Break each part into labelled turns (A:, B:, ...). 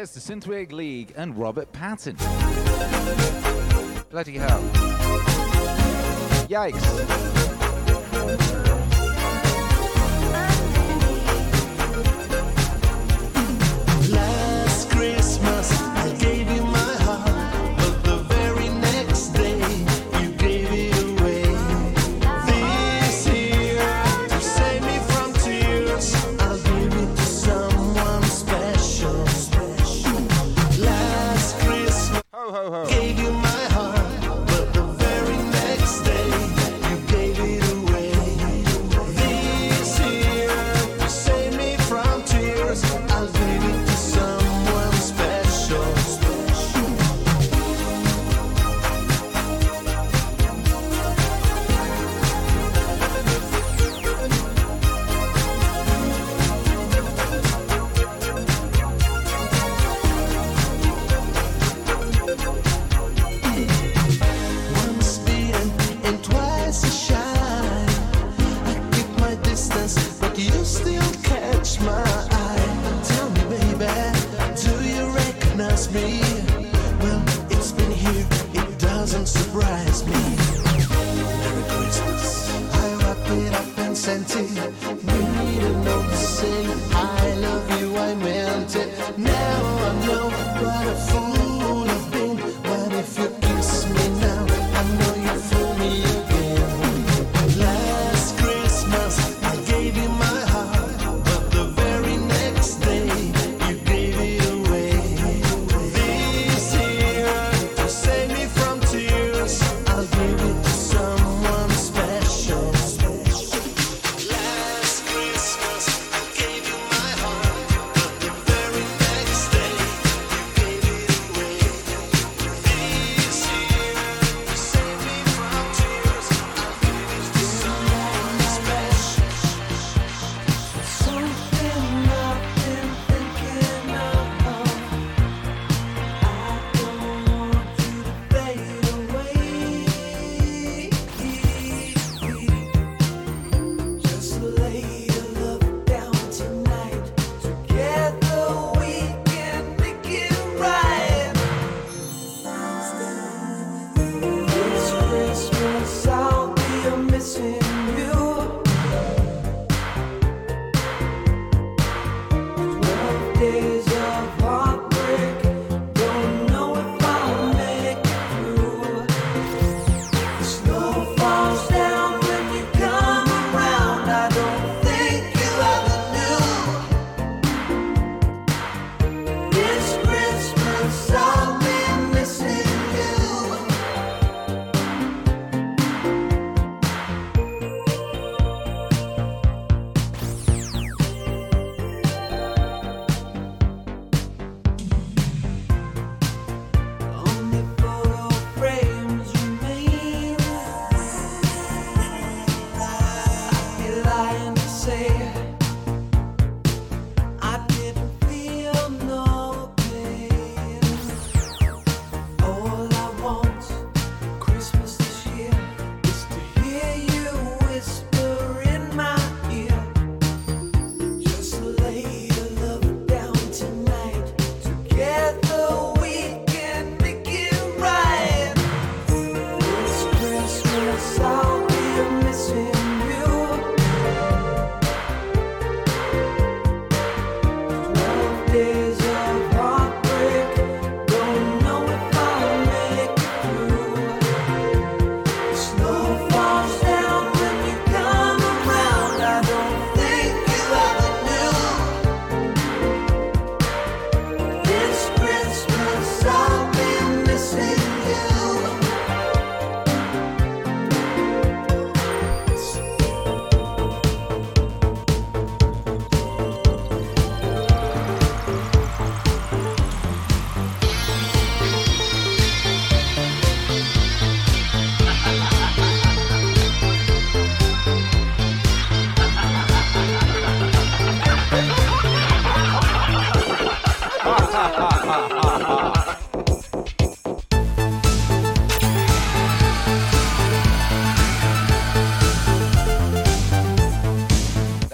A: It's the Synthwave League and Robert Patton. Bloody hell. Yikes.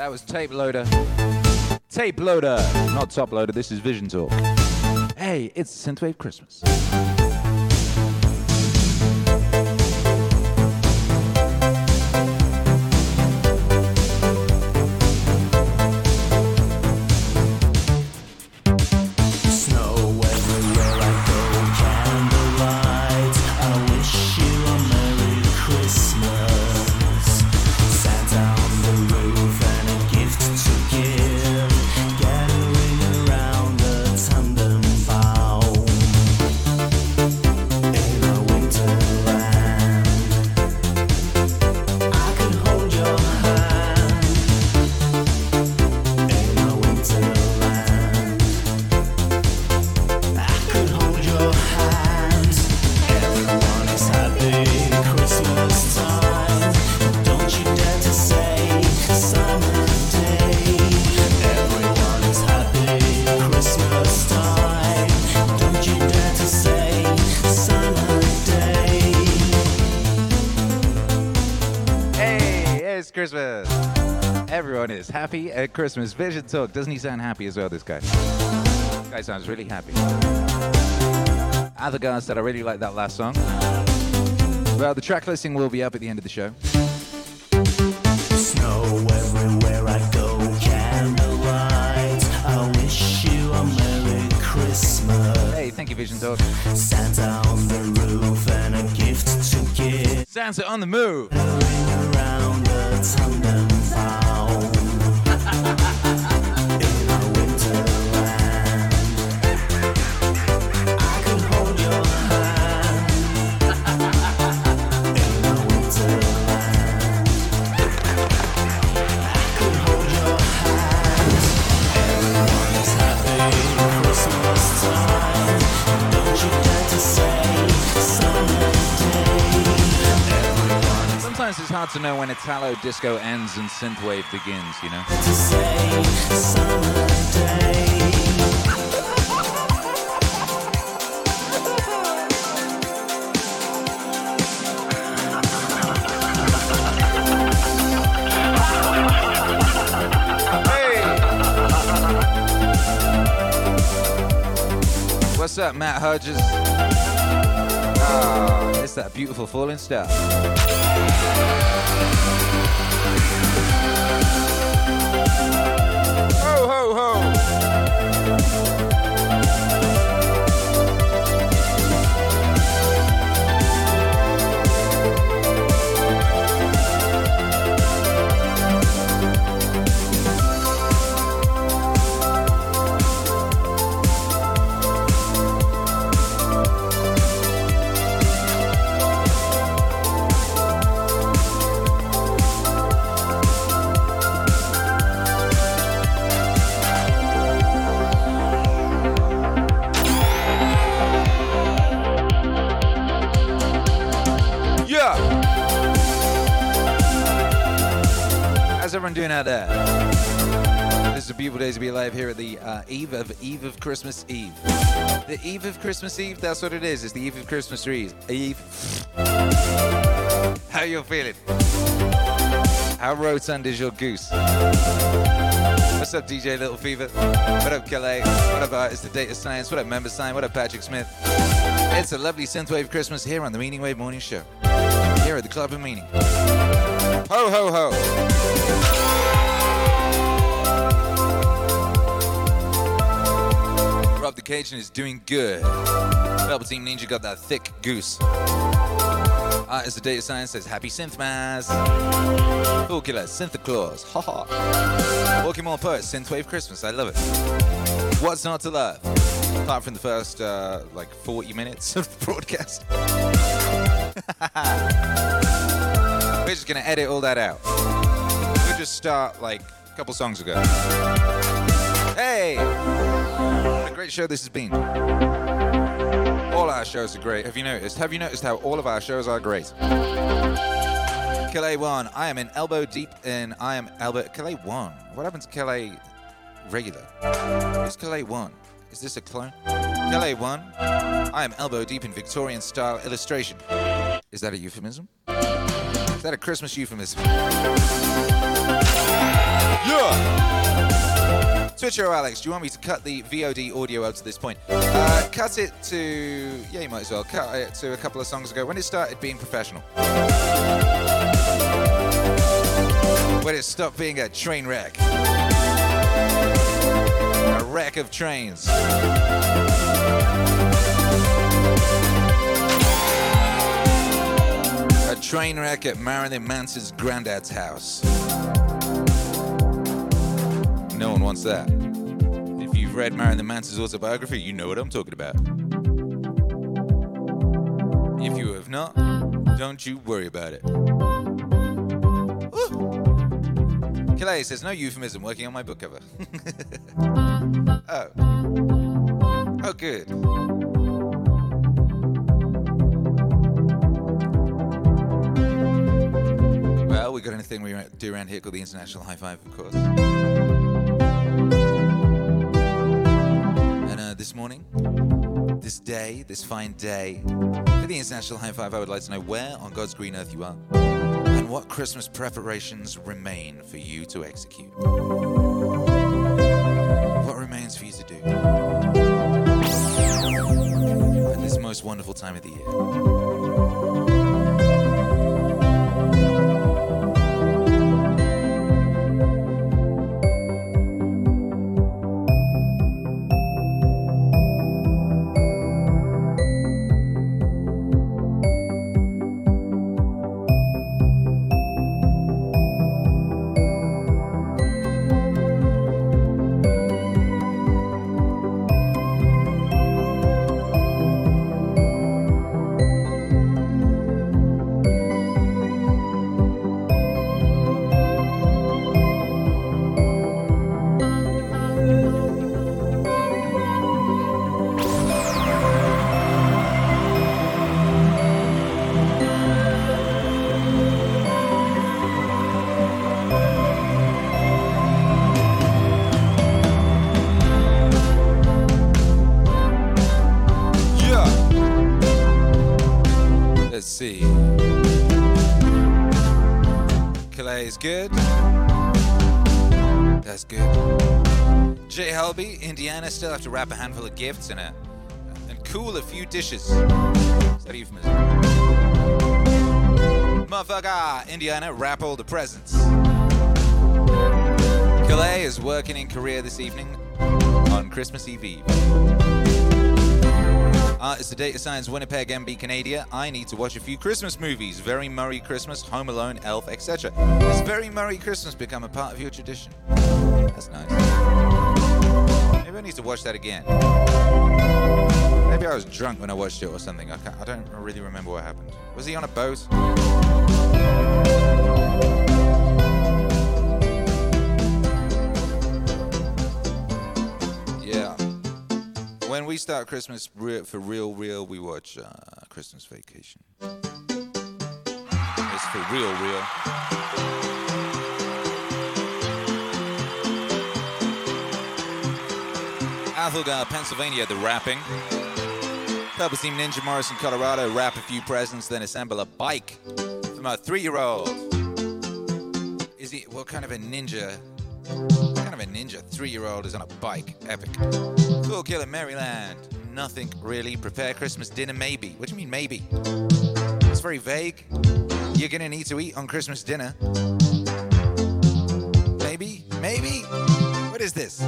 A: That was tape loader. Tape loader, not top loader. This is Vision Talk.
B: Hey, it's Synthwave Christmas. At Christmas. Vision Talk. Doesn't he sound happy as well, this guy? This guy sounds really happy. Other guys said I really like that last song. Well, the track listing will be up at the end of the show.
A: Snow everywhere I go, candlelight. I wish you a Merry Christmas.
B: Hey, thank you, Vision Talk.
A: Santa on the roof and a gift to give.
B: Santa on the move.
A: To
B: know when Italo disco ends and synthwave begins, you know? What's up, Matt Hodges? Ah, that beautiful falling star. Doing out there? This is a beautiful day to be alive here at the uh, eve of Eve of Christmas Eve. The Eve of Christmas Eve, that's what it is. It's the Eve of Christmas Eve. Eve. How you feeling? How rotund is your goose? What's up, DJ Little Fever? What up, Calais? What up, Artist the Data Science? What up, Member Sign? What up, Patrick Smith? It's a lovely synthwave Christmas here on the Meaningwave Morning Show. Here at the Club of Meaning. Ho, ho, ho. Rob the Cajun is doing good. Velveteen Ninja got that thick goose. Artist the Data Science says, Happy synthmas. Cool Killer, Synth Claus. Ha. Walking More Poet, Synthwave Christmas. I love it. What's not to love? Apart from the first, uh, like, 40 minutes of the broadcast. We're just gonna edit all that out. We'll just start like a couple songs ago. Hey! Great show this has been. All our shows are great. Have you noticed? Have you noticed how all of our shows are great? Calais 1, I am in elbow deep in I am Albert. Calais 1. What happened to Calais regular? Who's Calais 1? Is this a clone? Calais 1, I am elbow deep in Victorian style illustration. Is that a euphemism? Is that a Christmas euphemism? Yeah! Twitcher Alex, do you want me to cut the VOD audio out to this point? Uh, cut it to. Yeah, you might as well. Cut it to a couple of songs ago when it started being professional. When it stopped being a train wreck. A wreck of trains. Train wreck at Marilyn Manson's granddad's house. No one wants that. If you've read Marilyn Manson's autobiography, you know what I'm talking about. If you have not, don't you worry about it. Woo. Calais says, no euphemism, working on my book cover. oh. Oh, good. Got anything we do around here called the International High Five, of course. And uh, this morning, this day, this fine day, for the International High Five, I would like to know where on God's green earth you are and what Christmas preparations remain for you to execute. What remains for you to do at this most wonderful time of the year? See. Calais is good. That's good. J. Helby, Indiana, still have to wrap a handful of gifts in a and cool a few dishes. Is that euphemism? Motherfucker, Indiana, wrap all the presents. Calais is working in Korea this evening on Christmas Eve Eve. It's the Data Science Winnipeg MB Canada. I need to watch a few Christmas movies. Very Murray Christmas, Home Alone, Elf, etc. Has Very Murray Christmas become a part of your tradition? That's nice. Maybe I need to watch that again. Maybe I was drunk when I watched it or something. I, I don't really remember what happened. Was he on a boat? When we start Christmas for real, real, we watch uh, Christmas Vacation. It's for real, real. Athelgar, Pennsylvania, the rapping. Purple Team Ninja Morris in Colorado, wrap a few presents, then assemble a bike from a three-year-old. Is he, what kind of a ninja kind of a ninja three-year-old is on a bike? Epic. Cool Killer Maryland. Nothing really. Prepare Christmas dinner, maybe. What do you mean, maybe? It's very vague. You're gonna need to eat on Christmas dinner. Maybe? Maybe? What is this?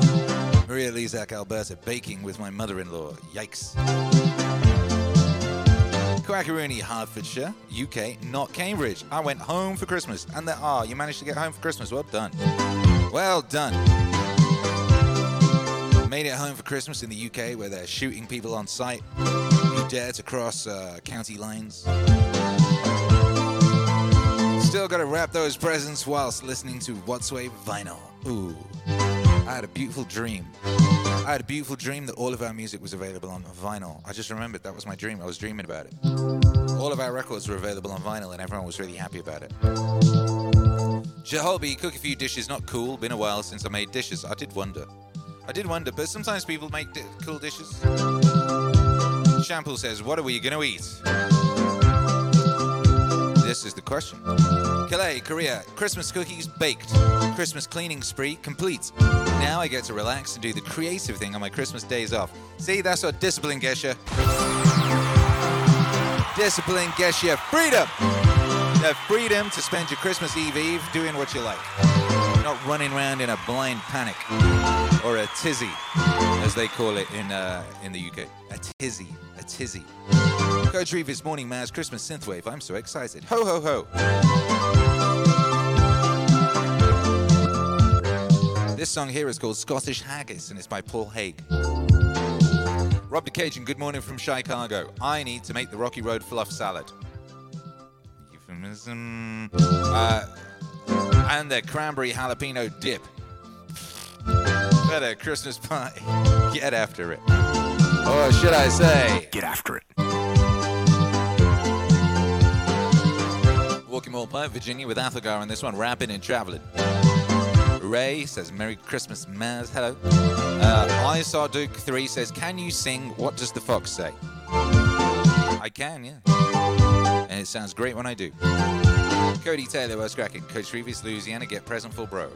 B: Maria Lizak, Alberta, baking with my mother-in-law. Yikes. Quackaroony, Hertfordshire, UK, not Cambridge. I went home for Christmas. And there are. You managed to get home for Christmas. Well done. Well done. Made it home for Christmas in the UK where they're shooting people on sight who dare to cross uh, county lines. Still gotta wrap those presents whilst listening to What's Wave vinyl. Ooh. I had a beautiful dream. I had a beautiful dream that all of our music was available on vinyl. I just remembered that was my dream. I was dreaming about it. All of our records were available on vinyl and everyone was really happy about it. Jeholby, cook a few dishes, not cool. Been a while since I made dishes. I did wonder. I did wonder, but sometimes people make di- cool dishes. Shampoo says, What are we gonna eat? This is the question. Calais, Korea. Christmas cookies baked. Christmas cleaning spree complete. Now I get to relax and do the creative thing on my Christmas days off. See, that's what discipline gets you. Discipline gets you freedom. The freedom to spend your Christmas Eve Eve doing what you like. Not running around in a blind panic or a tizzy, as they call it in uh, in the UK. A tizzy, a tizzy. Coach Reeves Morning Mass Christmas Synthwave. I'm so excited. Ho ho ho. This song here is called Scottish Haggis and it's by Paul Haig. Rob DeCajan, good morning from Chicago. I need to make the Rocky Road fluff salad. Uh, and the cranberry jalapeno dip. Better Christmas pie. Get after it. Or should I say,
C: Get after it.
B: Walking Mall Pike, Virginia with Athelgar on this one, rapping and traveling. Ray says, Merry Christmas, Maz. Hello. Uh, I saw Duke 3 says, Can you sing What Does the Fox Say? I can, yeah. And it sounds great when I do. Cody Taylor, West Cracking. Coach Reeves, Louisiana, get present for bro.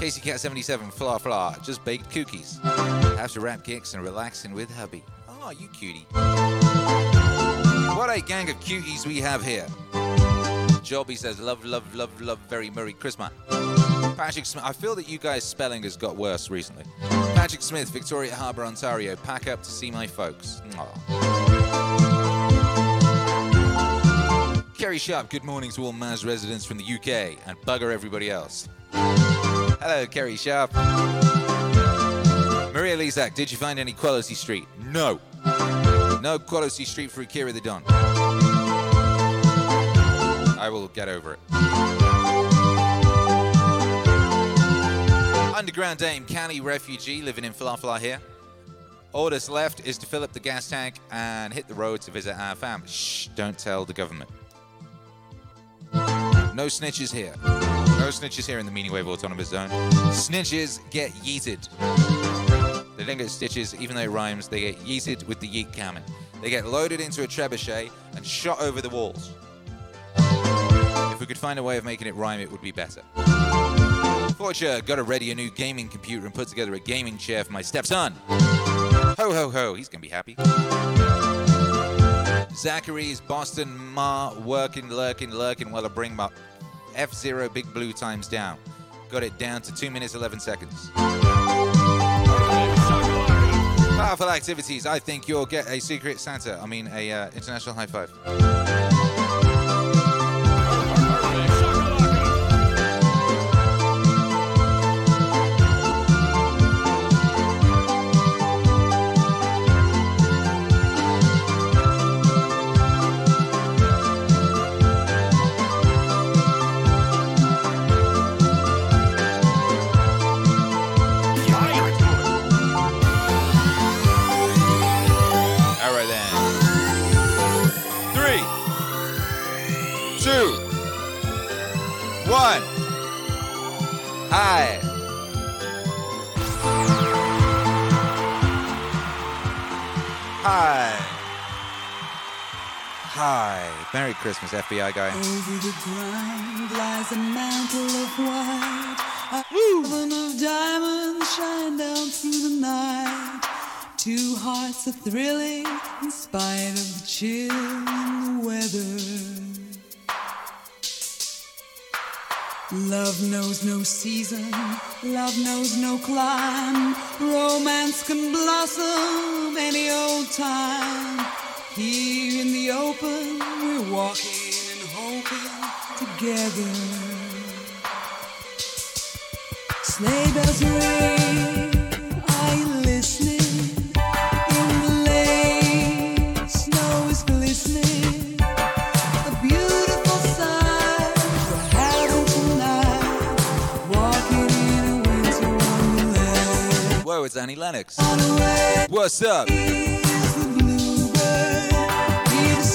B: Casey Cat 77, fla fla, just baked cookies. After to wrap kicks and relaxing with hubby. Oh, you cutie. What a gang of cuties we have here. Jobby says, love, love, love, love, very Merry Christmas. Patrick Smith, I feel that you guys' spelling has got worse recently. Patrick Smith, Victoria Harbour, Ontario, pack up to see my folks. Aw. Kerry Sharp, good morning to all Maz residents from the UK and bugger everybody else. Hello, Kerry Sharp. Maria Lizak, did you find any Quality Street? No. No Quality Street for Akira the Don. I will get over it. Underground Dame, Cali refugee living in Falafala here. All that's left is to fill up the gas tank and hit the road to visit our fam. Shh, don't tell the government. No snitches here. No snitches here in the Meaning Wave Autonomous Zone. Snitches get yeeted. They don't get stitches, even though it rhymes, they get yeeted with the yeet cannon. They get loaded into a trebuchet and shot over the walls. If we could find a way of making it rhyme, it would be better. Fortune got to ready a new gaming computer and put together a gaming chair for my stepson. Ho ho ho, he's gonna be happy. Zachary's Boston Ma working, lurking, lurking while I bring my F Zero Big Blue times down. Got it down to 2 minutes 11 seconds. Powerful activities. I think you'll get a secret Santa. I mean, a uh, international high five. Merry Christmas, FBI guy.
D: Over the ground lies a mantle of white. A heaven of diamonds shine down through the night. Two hearts are thrilling in spite of the chill in the weather. Love knows no season, love knows no clime. Romance can blossom any old time. Here in the open, we're walking and hoping together. Sleigh bells ring, are you listening? In the lane, snow is glistening. A beautiful sight we're having tonight. Walking in a winter wonderland.
B: Whoa, it's Annie Lennox.
D: On the way
B: What's up?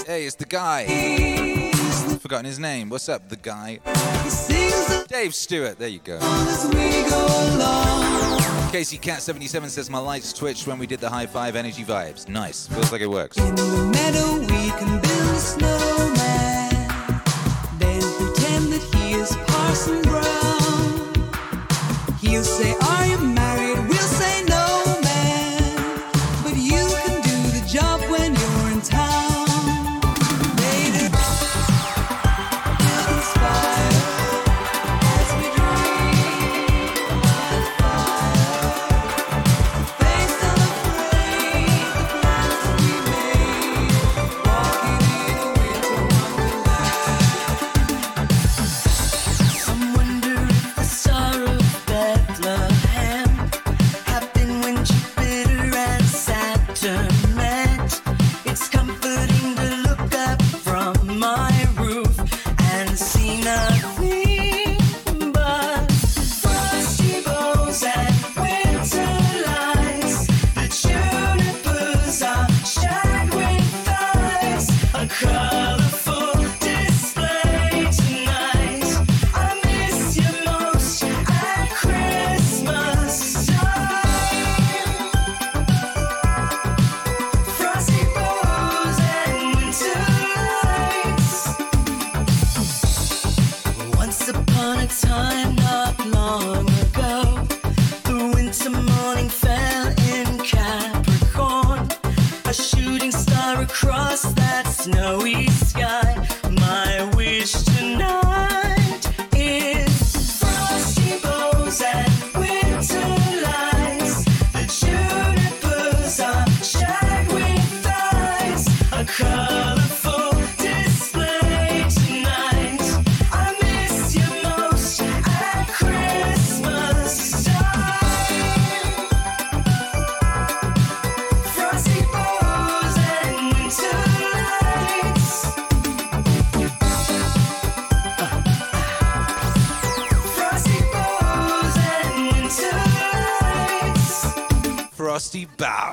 B: Hey, it's the guy. Forgotten his name. What's up, the guy? Dave Stewart. There you go. Casey Cat 77 says my lights twitched when we did the high five energy vibes. Nice. Feels like it works.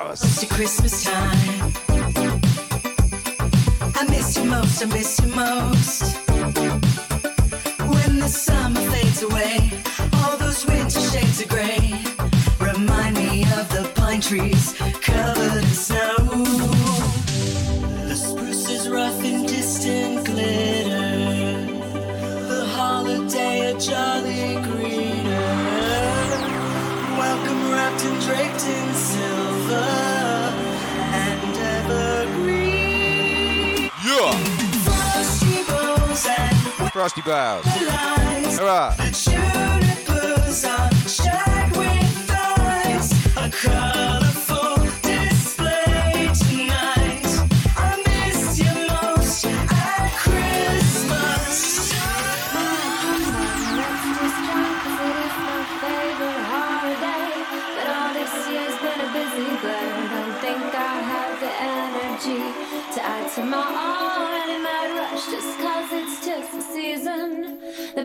B: Boughs.
A: It's Christmas time. I miss you most, I miss you most. When the summer fades away, all those winter shades of gray remind me of the pine trees covered in snow. The spruce is rough in distant glitter. The holiday a jolly Frosty Boughs.
B: Hurrah.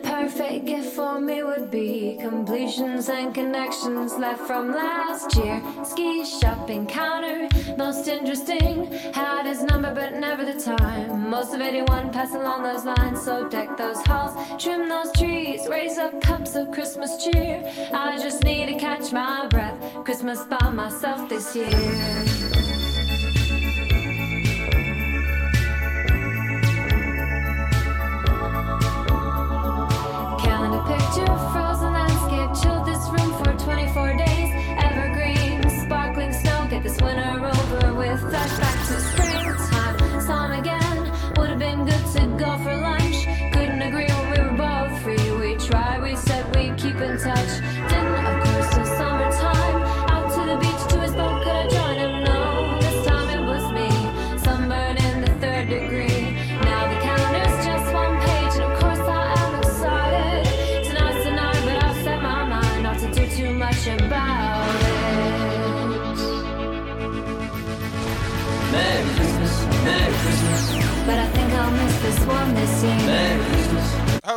C: Perfect gift for me would be completions and connections left from last year. Ski shopping counter, most interesting. Had his number, but never the time. Most of 81 pass along those lines, so deck those halls, trim those trees, raise up cups of Christmas cheer. I just need to catch my breath. Christmas by myself this year. Picture, frozen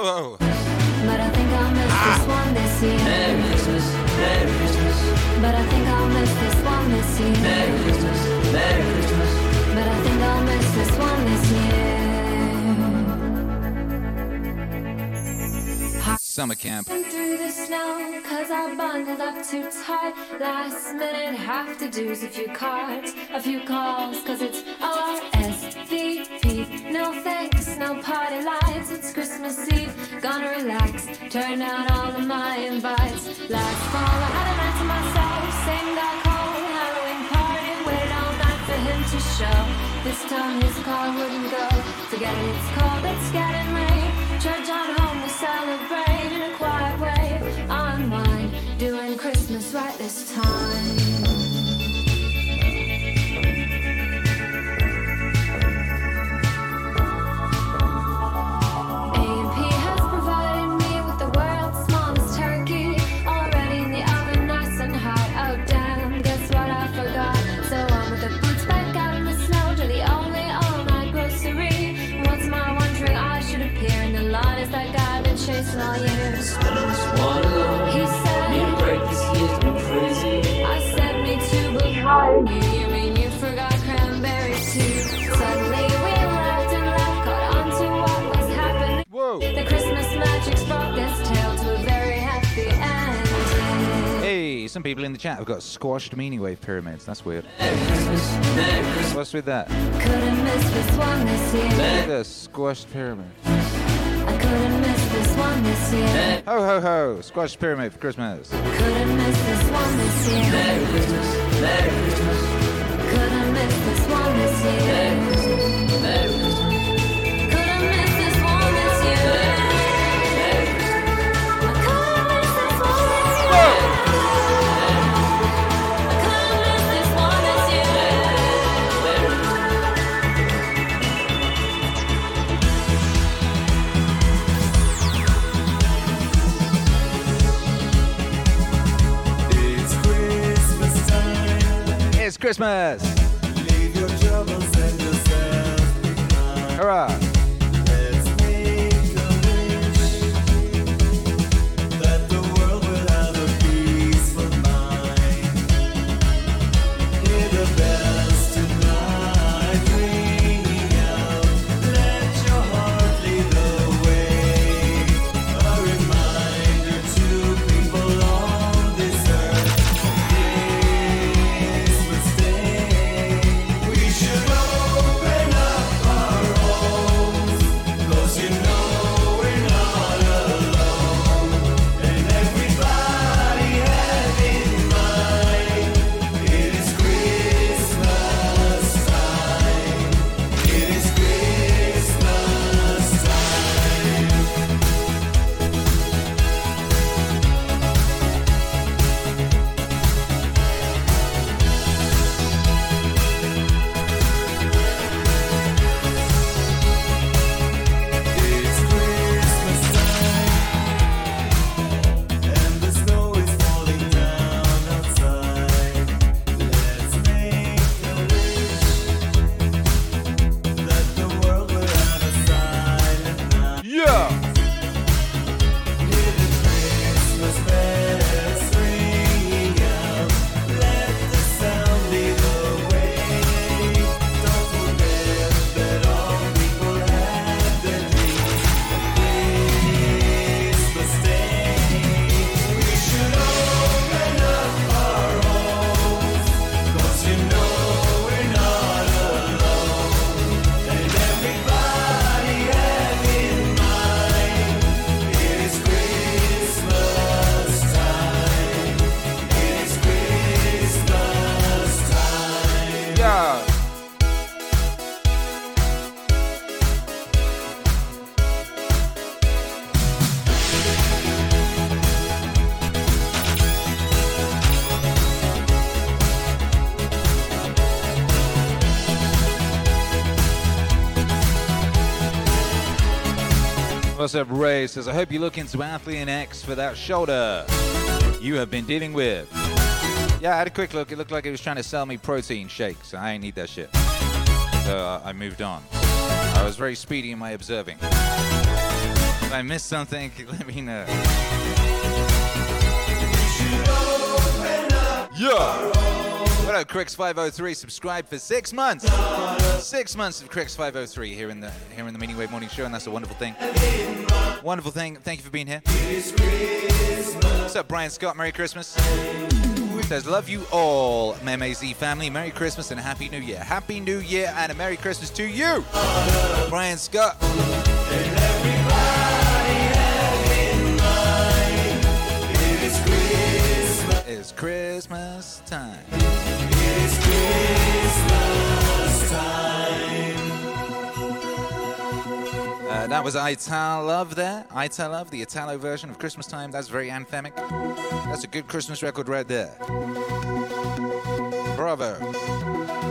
B: Oh.
C: But I think I'll miss this ah. one this year.
A: Merry Christmas, Merry Christmas,
C: But I think I'll miss this one this year.
A: Merry Christmas, Merry Christmas.
C: But I think I'll miss this one this year.
B: Summer camp.
C: through the snow cause I bundled up too tight last minute have to do's a few cards a few calls cause it's RSVP no thanks no party lights. It's Christmas Eve. Gonna relax turn out all of my invites. Last fall I had a night to myself same got cold Halloween party waited all night for him to show. This time his car wouldn't go. Forget it it's cold it's getting late. Church on home we celebrate in a quiet way. Unwind doing Christmas right this time
B: some people in the chat have got squashed meaning wave pyramids. That's weird.
A: Merry Christmas, Merry Christmas,
B: What's with that?
C: Couldn't miss this one this year.
B: The squashed pyramid.
C: I couldn't miss this one this year.
B: Ho ho ho! Squashed pyramid for Christmas.
C: Couldn't miss this one this year.
A: Merry Christmas, Merry Christmas,
C: Couldn't miss this one this year.
A: Christmas.
B: Leave your troubles and yourself behind.
E: Hurrah.
B: Up,
E: Ray? Says, I hope you look into Athlean X for that shoulder you have been dealing with. Yeah, I had a quick look. It looked like it was trying to sell me protein shakes. I ain't need that shit. So I moved on. I was very speedy in my observing. If I missed something, let me know. Yeah. Up, Crix503? Subscribe for six months. Six months of Crix503 here in the here in the Meaningwave Morning Show, and that's a wonderful thing. Wonderful thing. Thank you for being here. What's up, Brian Scott? Merry Christmas. Says, love you all, MMAZ family. Merry Christmas and Happy New Year. Happy New Year and a Merry Christmas to you, Brian Scott. It's Christmas time. Uh, that was Italove there. Italove, the Italo version of Christmas Time. That's very anthemic. That's a good Christmas record right there. Bravo.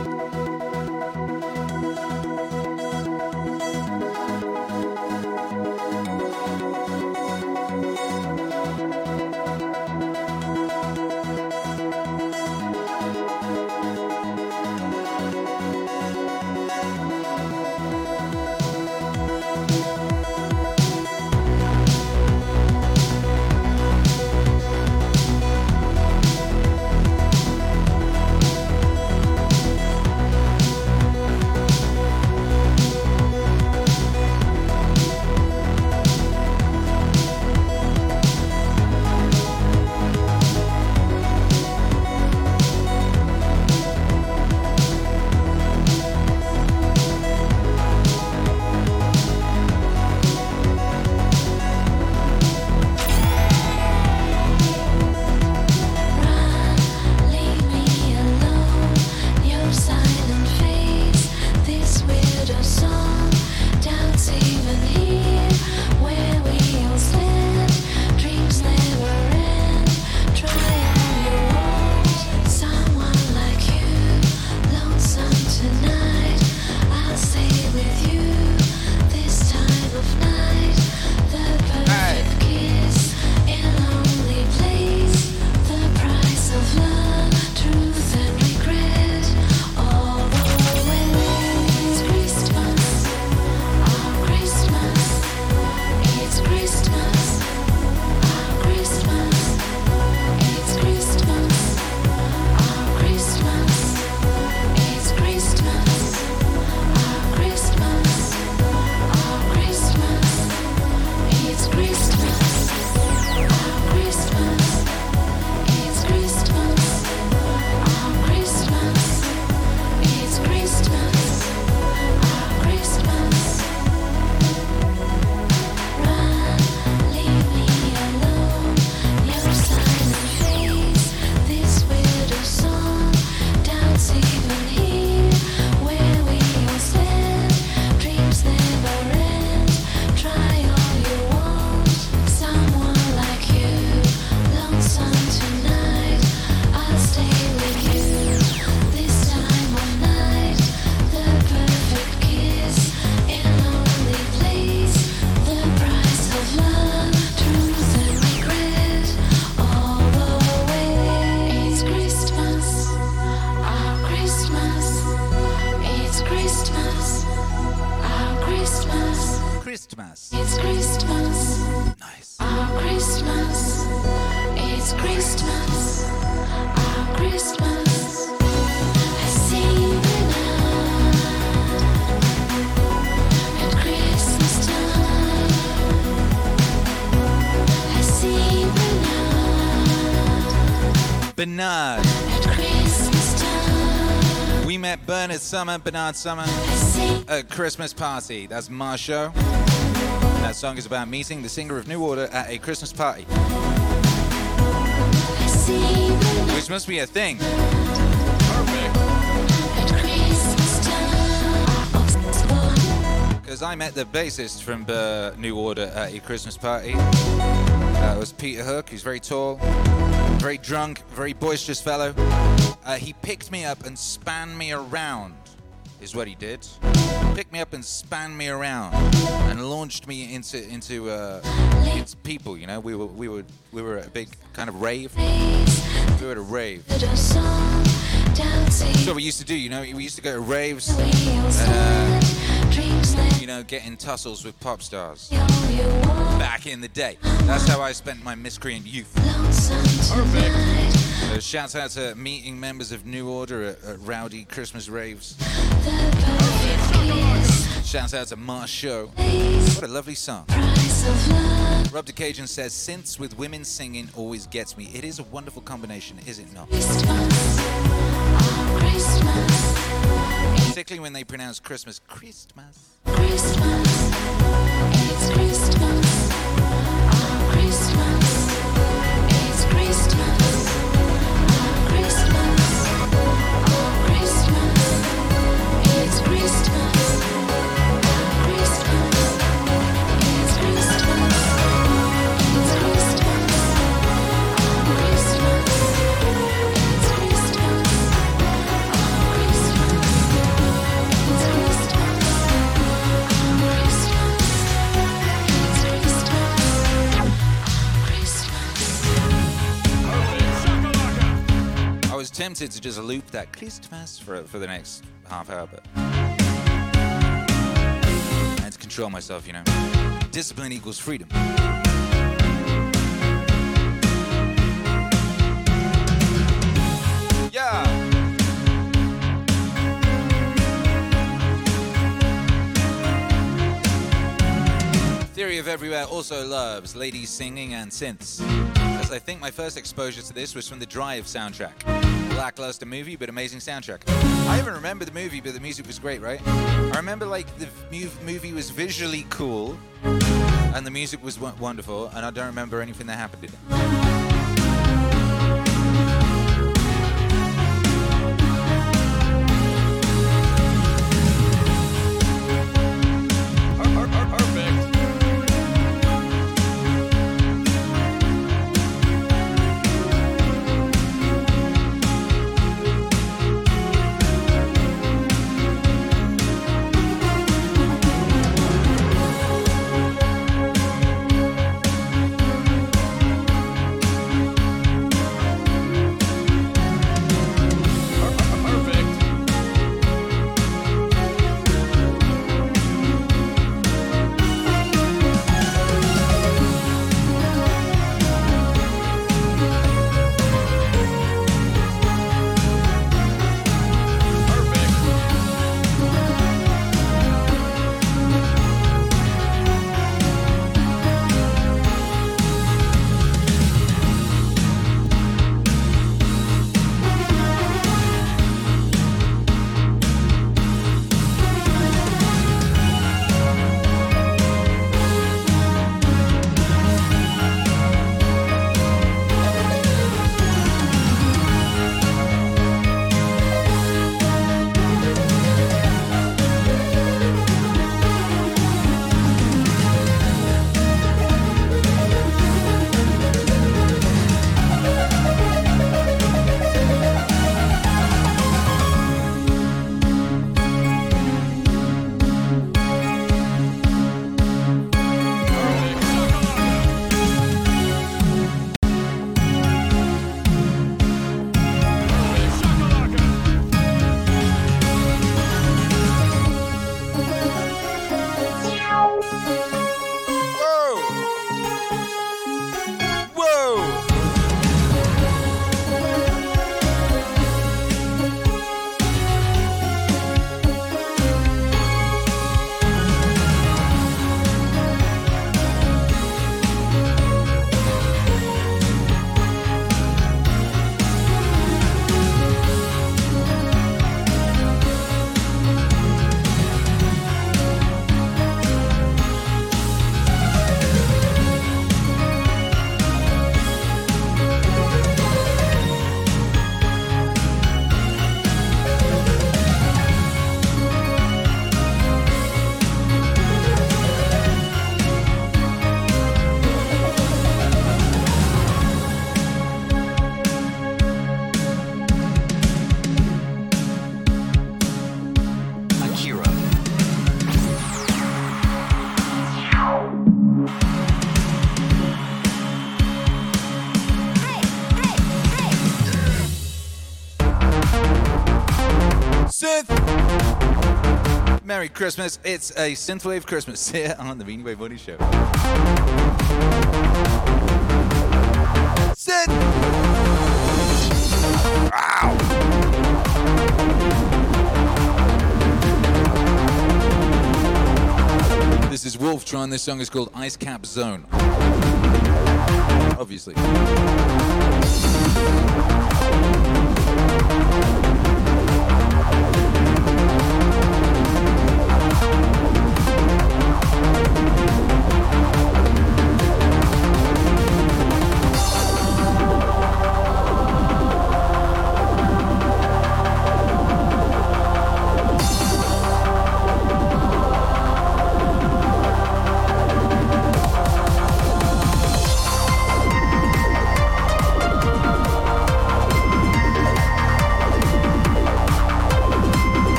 B: Bernard.
F: At Christmas time,
B: We met Bernard Sumner, Bernard
F: Sumner,
B: at Christmas party. That's my show. That song is about meeting the singer of New Order at a Christmas party,
F: I see the
B: which must be a thing.
F: at Christmas time.
B: Because I met the bassist from uh, New Order at a Christmas party. Uh, it was Peter Hook, who's very tall, very drunk, very boisterous fellow. Uh, he picked me up and span me around, is what he did. Picked me up and span me around, and launched me into into uh, into people. You know, we were we were we were at a big kind of rave. We were at a rave. That's what we used to do. You know, we used to go to raves. Uh, You know, get in tussles with pop stars.
F: go. You want
B: back in the day. That's how I spent my miscreant youth.
F: lonesome tonight.
B: Uh, shouts out to meeting members of New Order at, at rowdy Christmas raves.
F: The perfect kiss.
B: Shouts out to
F: Marsheaux.
B: What a lovely song.
F: price of love.
B: Rob DeCajan says, Synths with women singing always gets me. It is a wonderful combination, is it not?
F: Christmas.
B: Particularly when they pronounce Christmas Christmas.
F: Christmas. It's Christmas. Oh, Christmas. It's Christmas. Oh, Christmas. Oh, Christmas. It's Christmas.
B: Was tempted to just loop that Christmas for, for the next half hour, but I had to control myself, you know. Discipline equals freedom. Yeah. Theory of Everywhere also loves ladies singing and synths. As I think my first exposure to this was from the Drive soundtrack. Lackluster movie, but amazing soundtrack. I even remember the movie, but the music was great, right? I remember like the movie was visually cool, and the music was wonderful, and I don't remember anything that happened in it. Merry Christmas. It's a Synthwave Christmas here on the Beanie Boy Show. Sit! Ow! This is Wolftron. This song is called Ice Cap Zone. Obviously.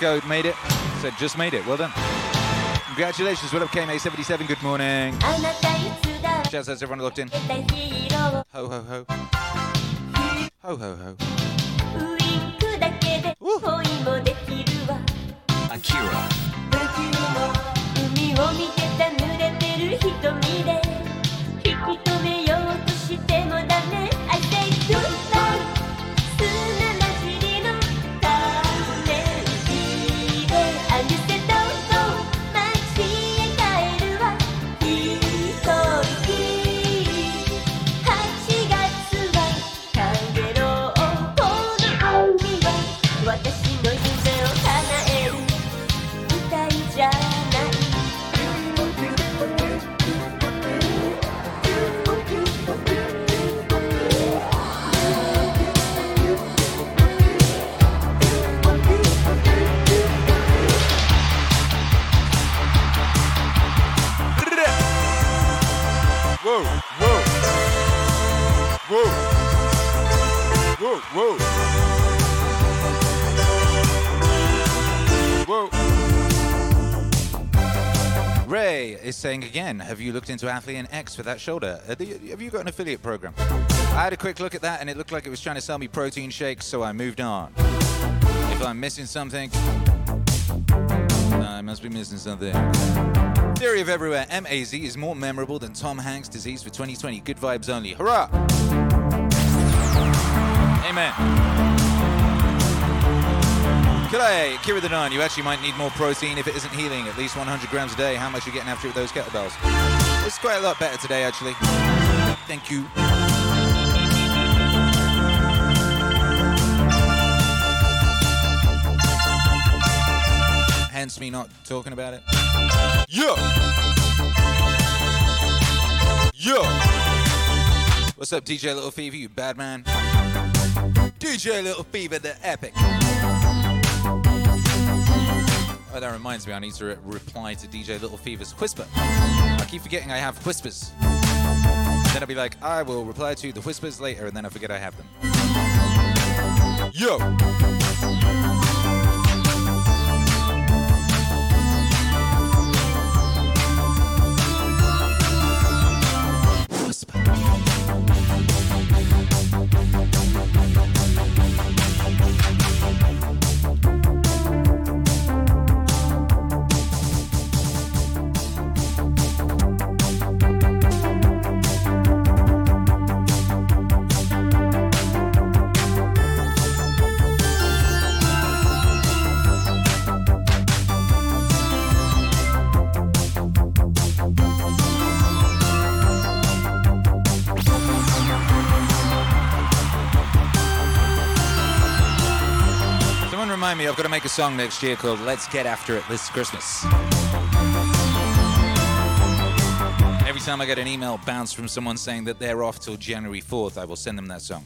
B: Rico made it. Said, just made it. Well done. Congratulations. What up, KMA77? Good morning. Shouts out to everyone locked in. Ho, ho, ho. Ho, ho, ho.
G: Woo.
B: Is saying again, have you looked into Athlean X for that shoulder? Uh, Have you got an affiliate program? I had a quick look at that and it looked like it was trying to sell me protein shakes, so I moved on. If I'm missing something, I must be missing something. Theory of Everywhere MAZ is more memorable than Tom Hanks' disease for 2020. Good vibes only. Hurrah! Amen. G'day, Kira the Nine. You actually might need more protein if it isn't healing. At least 100 grams a day. How much are you getting after with those kettlebells? It's quite a lot better today, actually. Thank you. Hence me not talking about it. Yo! Yo! What's up, DJ Little Fever, you bad man? DJ Little Fever, the epic. Oh, that reminds me, I need to re- reply to DJ Little Fever's whisper. I keep forgetting I have whispers. Then I'll be like, I will reply to the whispers later, and then I forget I have them. Yo! Whisper. I've got to make a song next year called Let's Get After It This Christmas. Every time I get an email bounce from someone saying that they're off till January 4th, I will send them that song.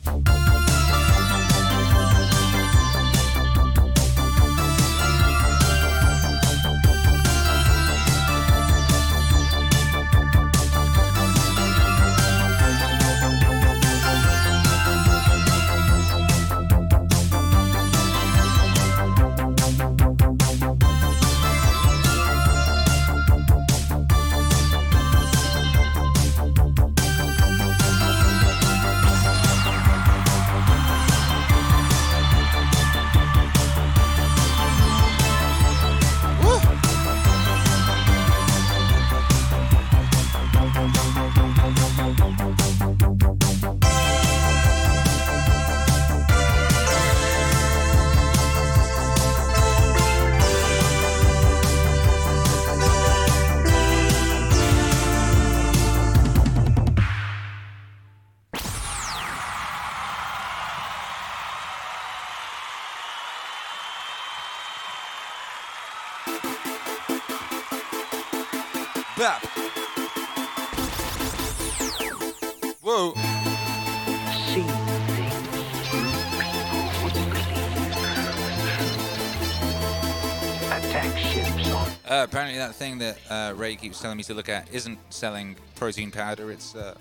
B: That thing that uh, Ray keeps telling me to look at isn't selling protein powder. It's uh,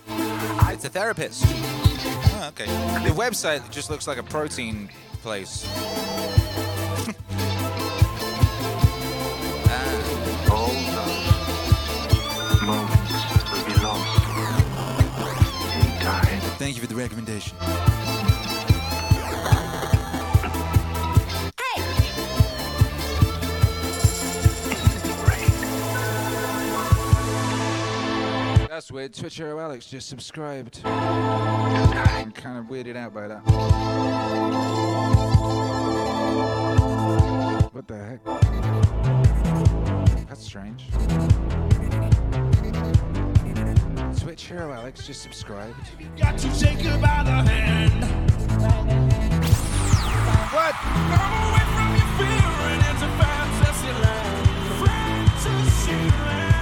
B: it's a therapist. Oh, okay. The website just looks like a protein place. ah,
H: all those moments will be lost in time.
B: thank you for the recommendation. That's weird. Twitch Hero oh, Alex just subscribed. I'm kind of weirded out by that. What the heck? That's strange. Twitch Hero Alex just subscribed.
I: Got to shake her by the hand.
B: What?
I: Come away from your fear and into fantasy land. Fantasy land.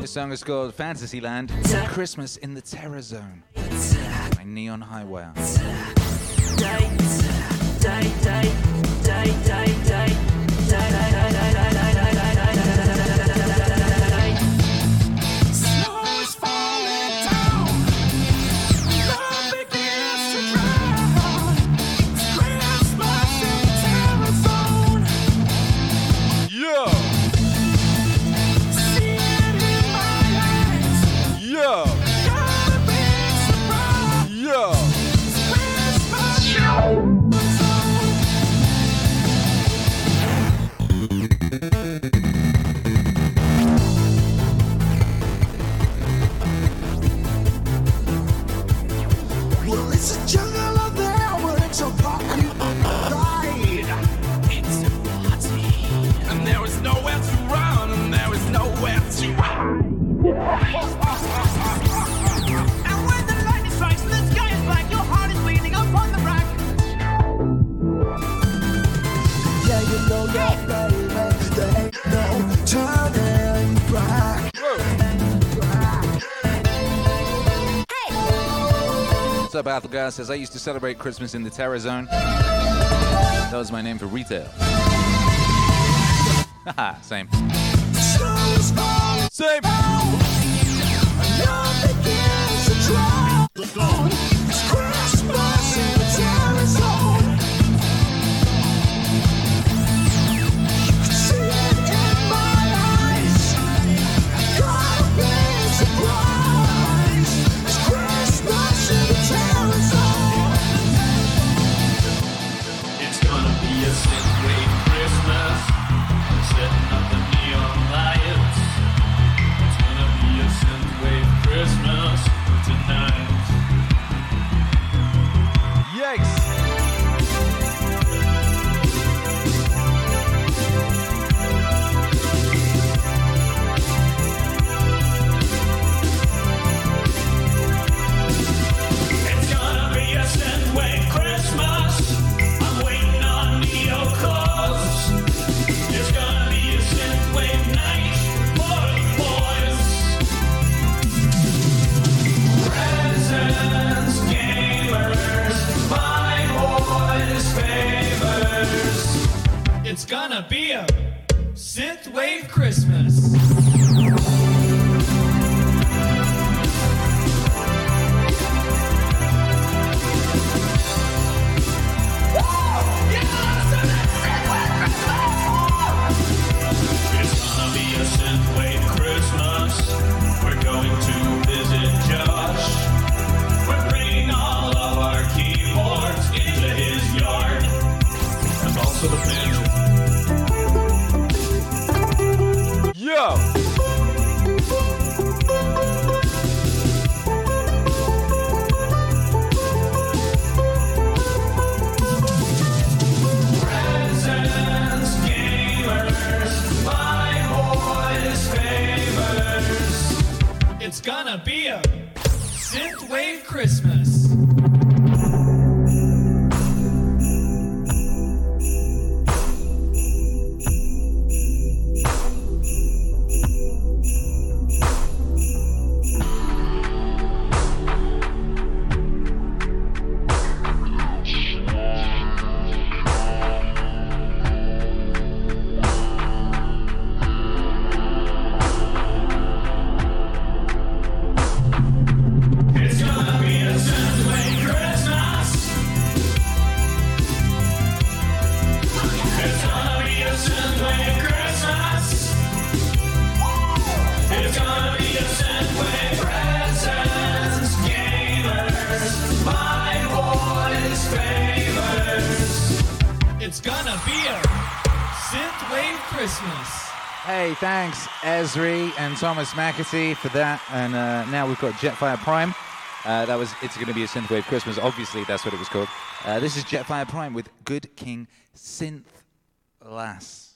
B: This song is called Fantasyland Christmas in the Terror Zone by Neon Highwire. Says, I used to celebrate Christmas in the Terror Zone. That was my name for retail. Haha, same. Same.
E: Synthwave Christmas. wave Ezzry and
B: Thomas Mackerty for that. And uh, now we've got Jetfire Prime. Uh, that was It's Going to Be a Synthwave Christmas. Obviously, that's what it was called. Uh, this is Jetfire Prime with Good King Synth Lass.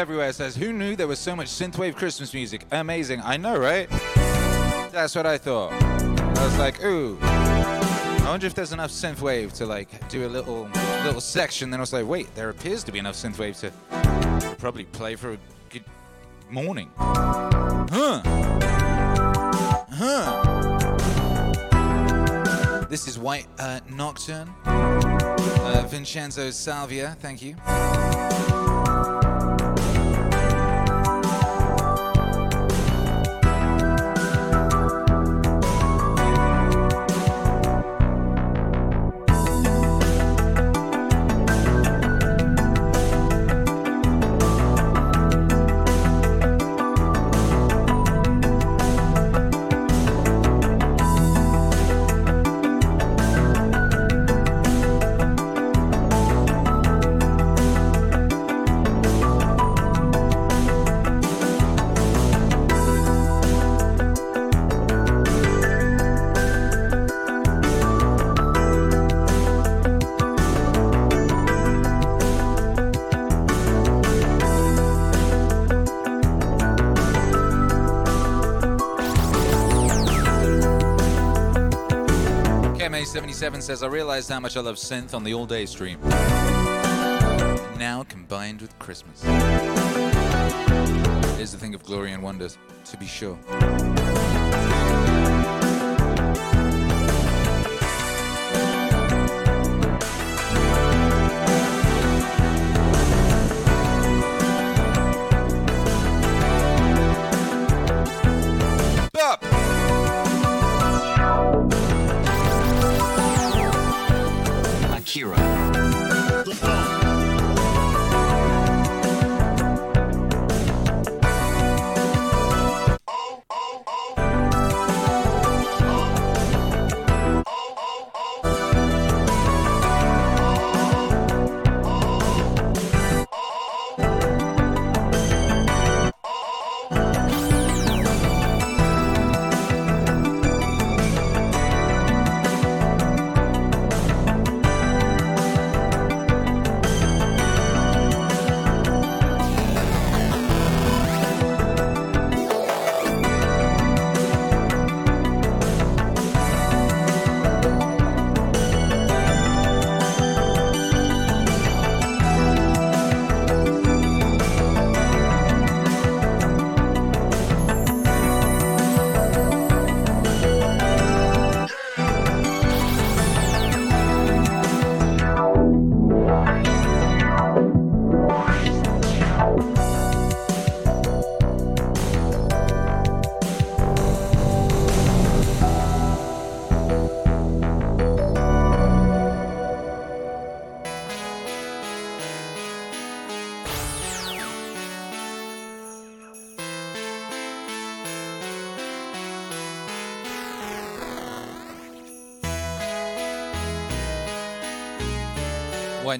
B: Everywhere says, Who knew there was so much synthwave Christmas music? Amazing. I know, right? That's what I thought. I was like, ooh. I wonder if there's enough synthwave to like do a little little section. Then I was like, wait, there appears to be enough synthwave to probably play for a good morning. Huh. Huh. This is White uh, Nocturne. Uh, Vincenzo Salvia, thank you. KMA77 says, I realized how much I love synth on the all day stream. Now combined with Christmas. Here's the thing of glory and wonders, to be sure.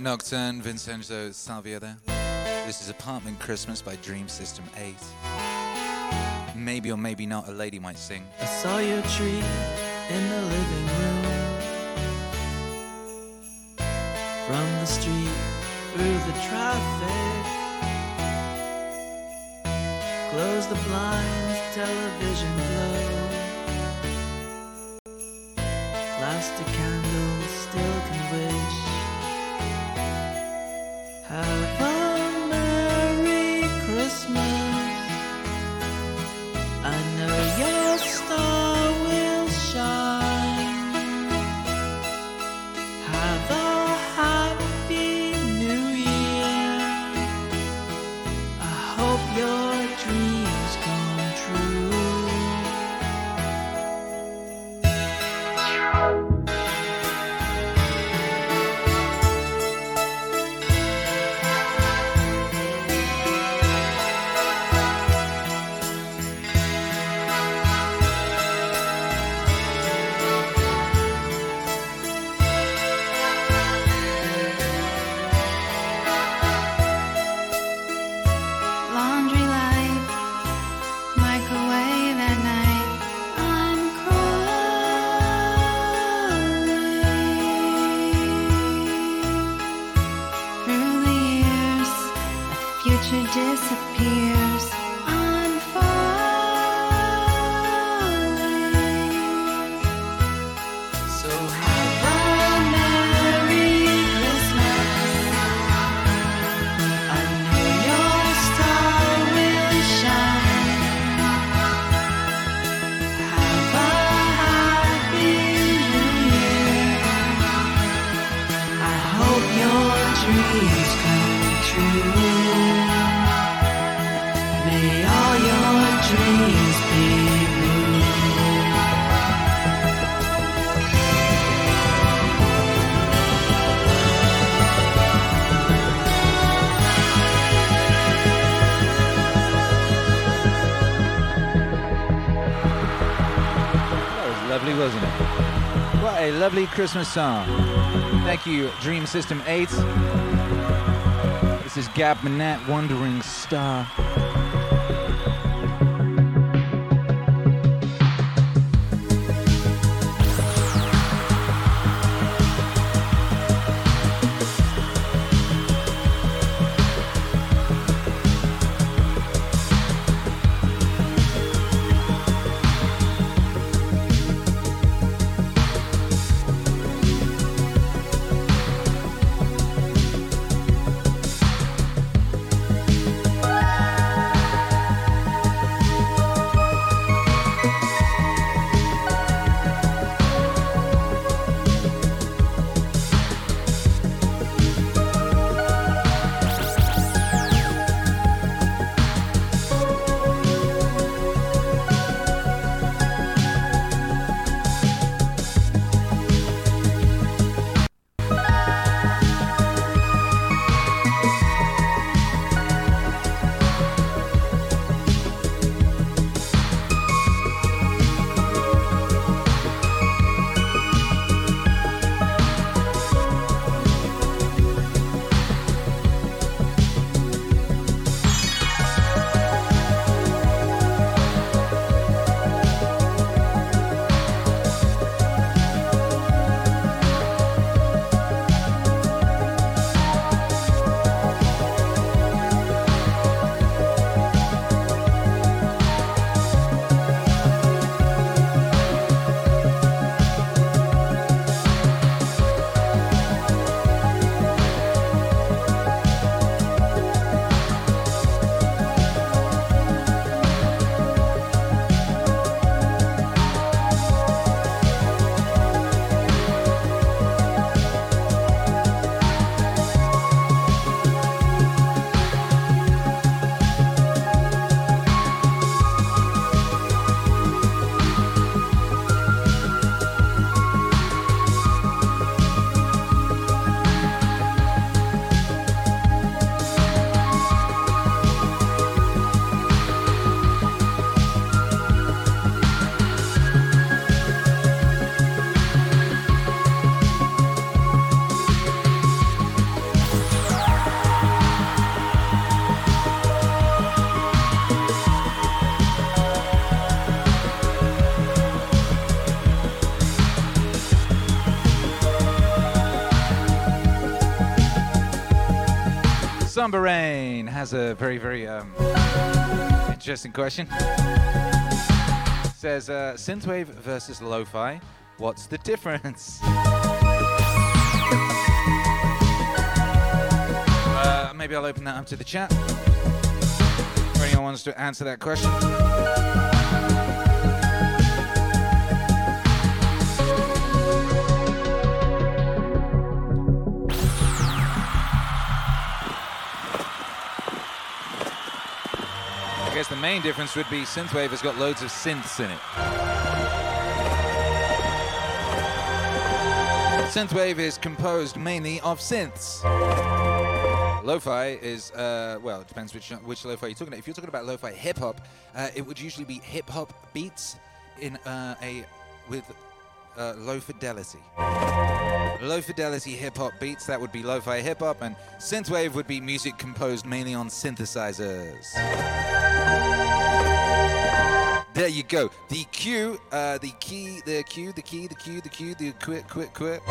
B: White Nocturne, Vincenzo Salvia there. This is Apartment Christmas by Dream System 8. Maybe or maybe not, a lady might sing.
A: I saw your tree in the living room. From the street through the traffic. Close the blinds, television glow. Plastic candles still can wish. Have Christmas
B: song. Thank you, Dream System 8. This is Gab Manette, Wandering Star. Samba Rain has a very, very um, interesting question. Says uh, synthwave versus lo-fi. What's the difference? Uh, maybe I'll open that up to the chat. If anyone wants to answer that question. Main difference would be synthwave has got loads of synths in it. Synthwave is composed mainly of synths. Lo-fi is uh, well, it depends which which lo-fi you're talking about. If you're talking about lo-fi hip hop, uh, it would usually be hip hop beats in uh, a with uh, low fidelity. Low fidelity hip hop beats that would be lo-fi hip hop, and synthwave would be music composed mainly on synthesizers. There you go. The cue, uh, the key, the cue, the key, the cue, the cue, the quit, quit, quit.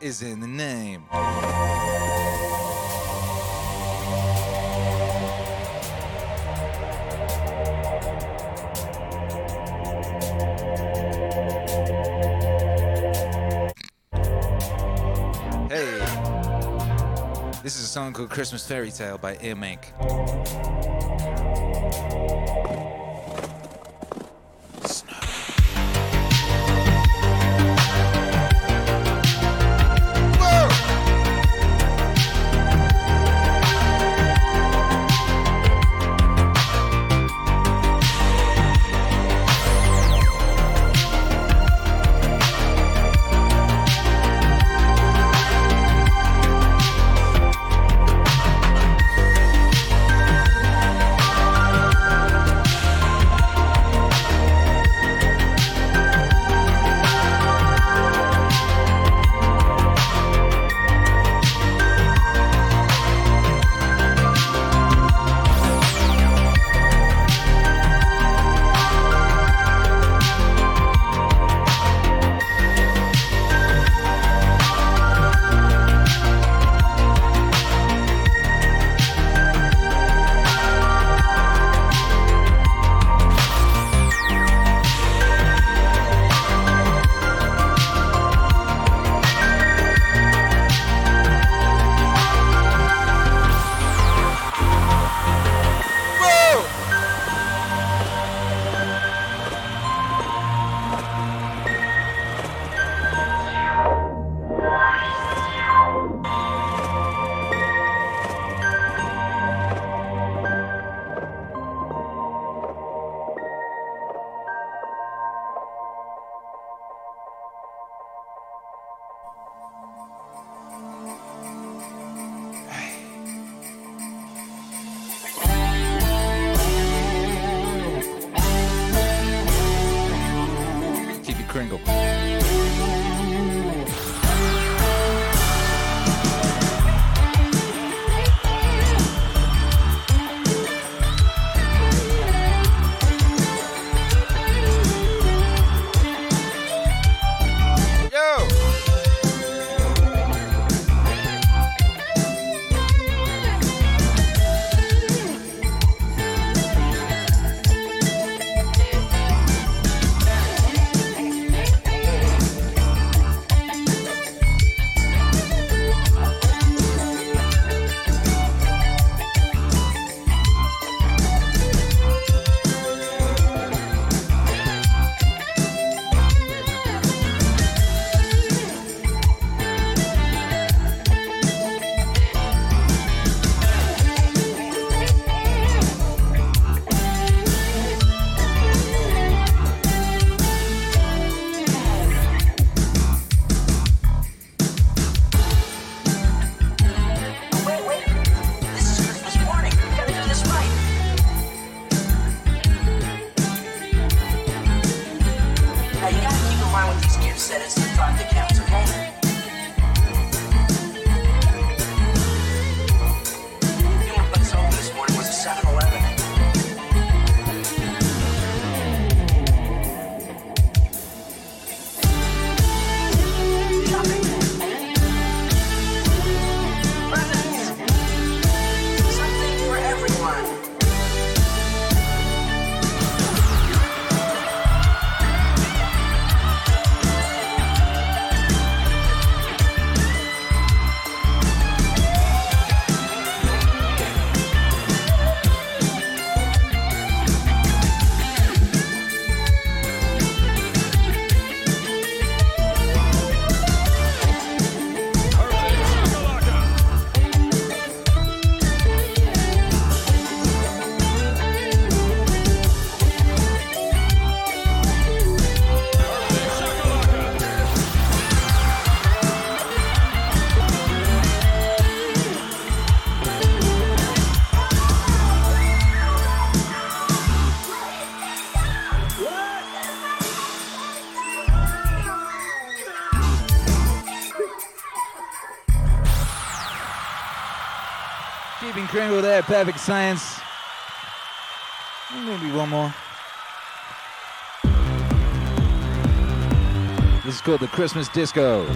B: Is in the name. Song called Christmas Fairy Tale by Earmake.
F: perfect science. Maybe one more. This is called the Christmas Disco.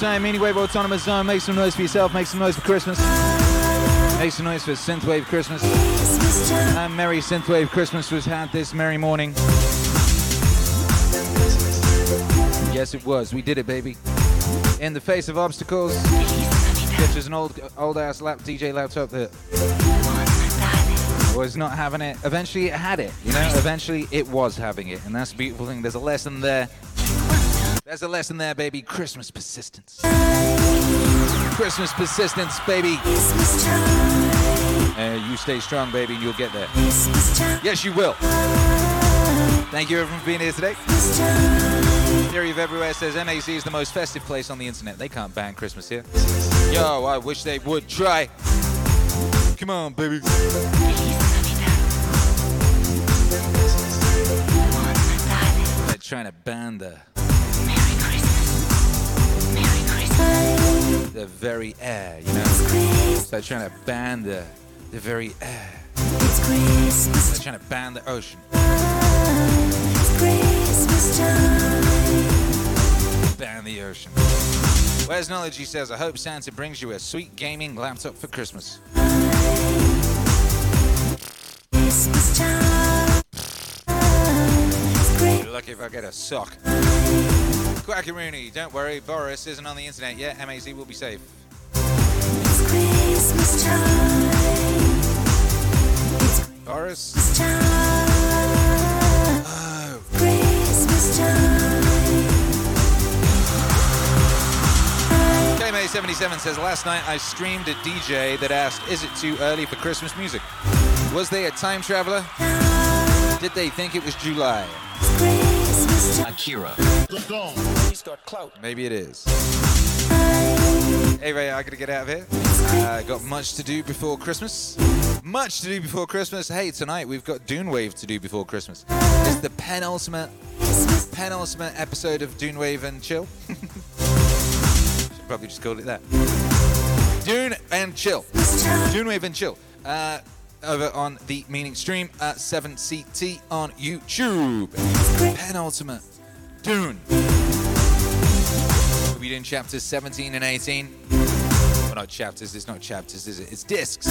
J: Time. Time,
B: Autonomous Zone. Make some noise for yourself. Make some noise for Christmas. Make some noise for Synthwave Christmas. And Merry Synthwave Christmas was had this merry morning. Yes, it was. We did it, baby. In the face of obstacles, such as an old, old ass lap DJ laptop that was not having it. Eventually, it had it. You know, eventually, it was having it, and that's a beautiful thing. There's a lesson there. There's a lesson there, baby. Christmas persistence. Christmas persistence, baby.
F: Christmas.
B: Uh, you stay strong, baby, and you'll get there. Yes, you will. Thank you everyone for being here today. Theory of Everywhere says MAZ is the most festive place on the internet. They can't ban Christmas here. Yo, I wish they would try. Come on, baby. They're trying to ban the the very air, you know. They're trying to ban the the very air.
F: It's Christmas
B: They're trying to ban the ocean.
F: It's Christmas time.
B: Ban the ocean. Where's Knowledge? He says, I hope Santa brings you a sweet gaming laptop for Christmas.
F: Christmas time.
B: You're lucky if I get a sock. Quackaroony, don't worry, Boris isn't on the internet yet. MAZ will be safe.
F: It's Christmas time. It's
B: Boris?
F: Christmas time.
B: Oh. KMA77 says, Last night I streamed a DJ that asked, Is it too early for Christmas music? Was they a time traveler? Did they think it was July?
F: It's Time.
K: Akira.
B: Maybe it is. Hey, Ray, I gotta get out of here. Uh, got much to do before Christmas. Much to do before Christmas. Hey, tonight we've got Dune Wave to do before Christmas. It's the penultimate, penultimate episode of Dune Wave and Chill. Should probably just call it that. Dune and Chill. Dune Wave and Chill. Uh, over on the Meaning stream at 7CT on YouTube. Penultimate Dune. Be doing chapters 17 and 18. Well, not chapters, it's not chapters, is it? It's discs.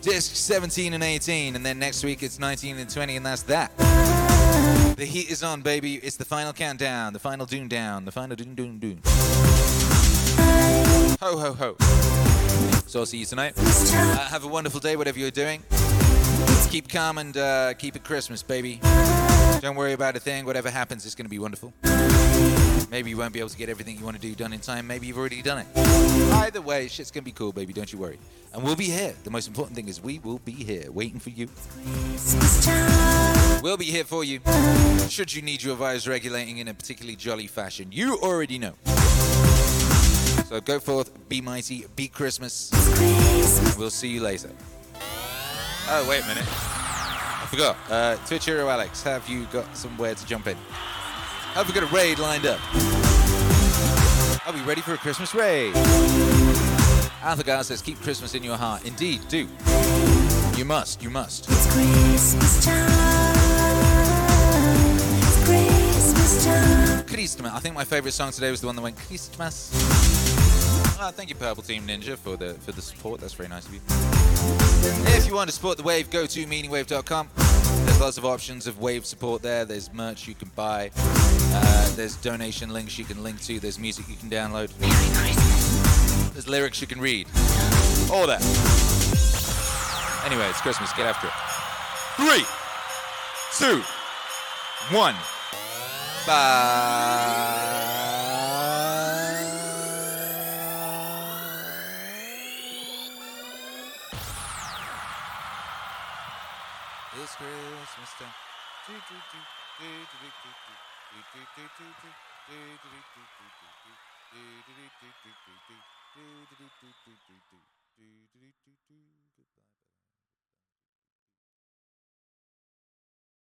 B: Discs 17 and 18, and then next week it's 19 and 20, and that's that. The heat is on, baby. It's the final countdown, the final Dune down, the final Dune Dune Dune. Ho, ho, ho. So I'll see you tonight. Uh, have a wonderful day, whatever you're doing. Keep calm and uh, keep it Christmas, baby. Don't worry about a thing. Whatever happens, it's going to be wonderful. Maybe you won't be able to get everything you want to do done in time. Maybe you've already done it. Either way, shit's going to be cool, baby. Don't you worry. And we'll be here. The most important thing is we will be here waiting for you. We'll be here for you. Should you need your virus regulating in a particularly jolly fashion, you already know. So go forth, be mighty, be Christmas. We'll see you later. Oh, wait a minute. I forgot. Uh, Twitch Hero Alex, have you got somewhere to jump in? Have we got a raid lined up? Are we ready for a Christmas raid? Arthur Gar says, keep Christmas in your heart. Indeed, do. You must, you must.
F: It's Christmas time. It's Christmas time.
B: Christmas. I think my favorite song today was the one that went Christmas. Ah, thank you, Purple Team Ninja, for the for the support. That's very nice of you. If you want to support the wave, go to meaningwave.com. There's lots of options of wave support there. There's merch you can buy. Uh, there's donation links you can link to. There's music you can download. There's lyrics you can read. All that. Anyway, it's Christmas. Get after it. Three, two, one. It's do,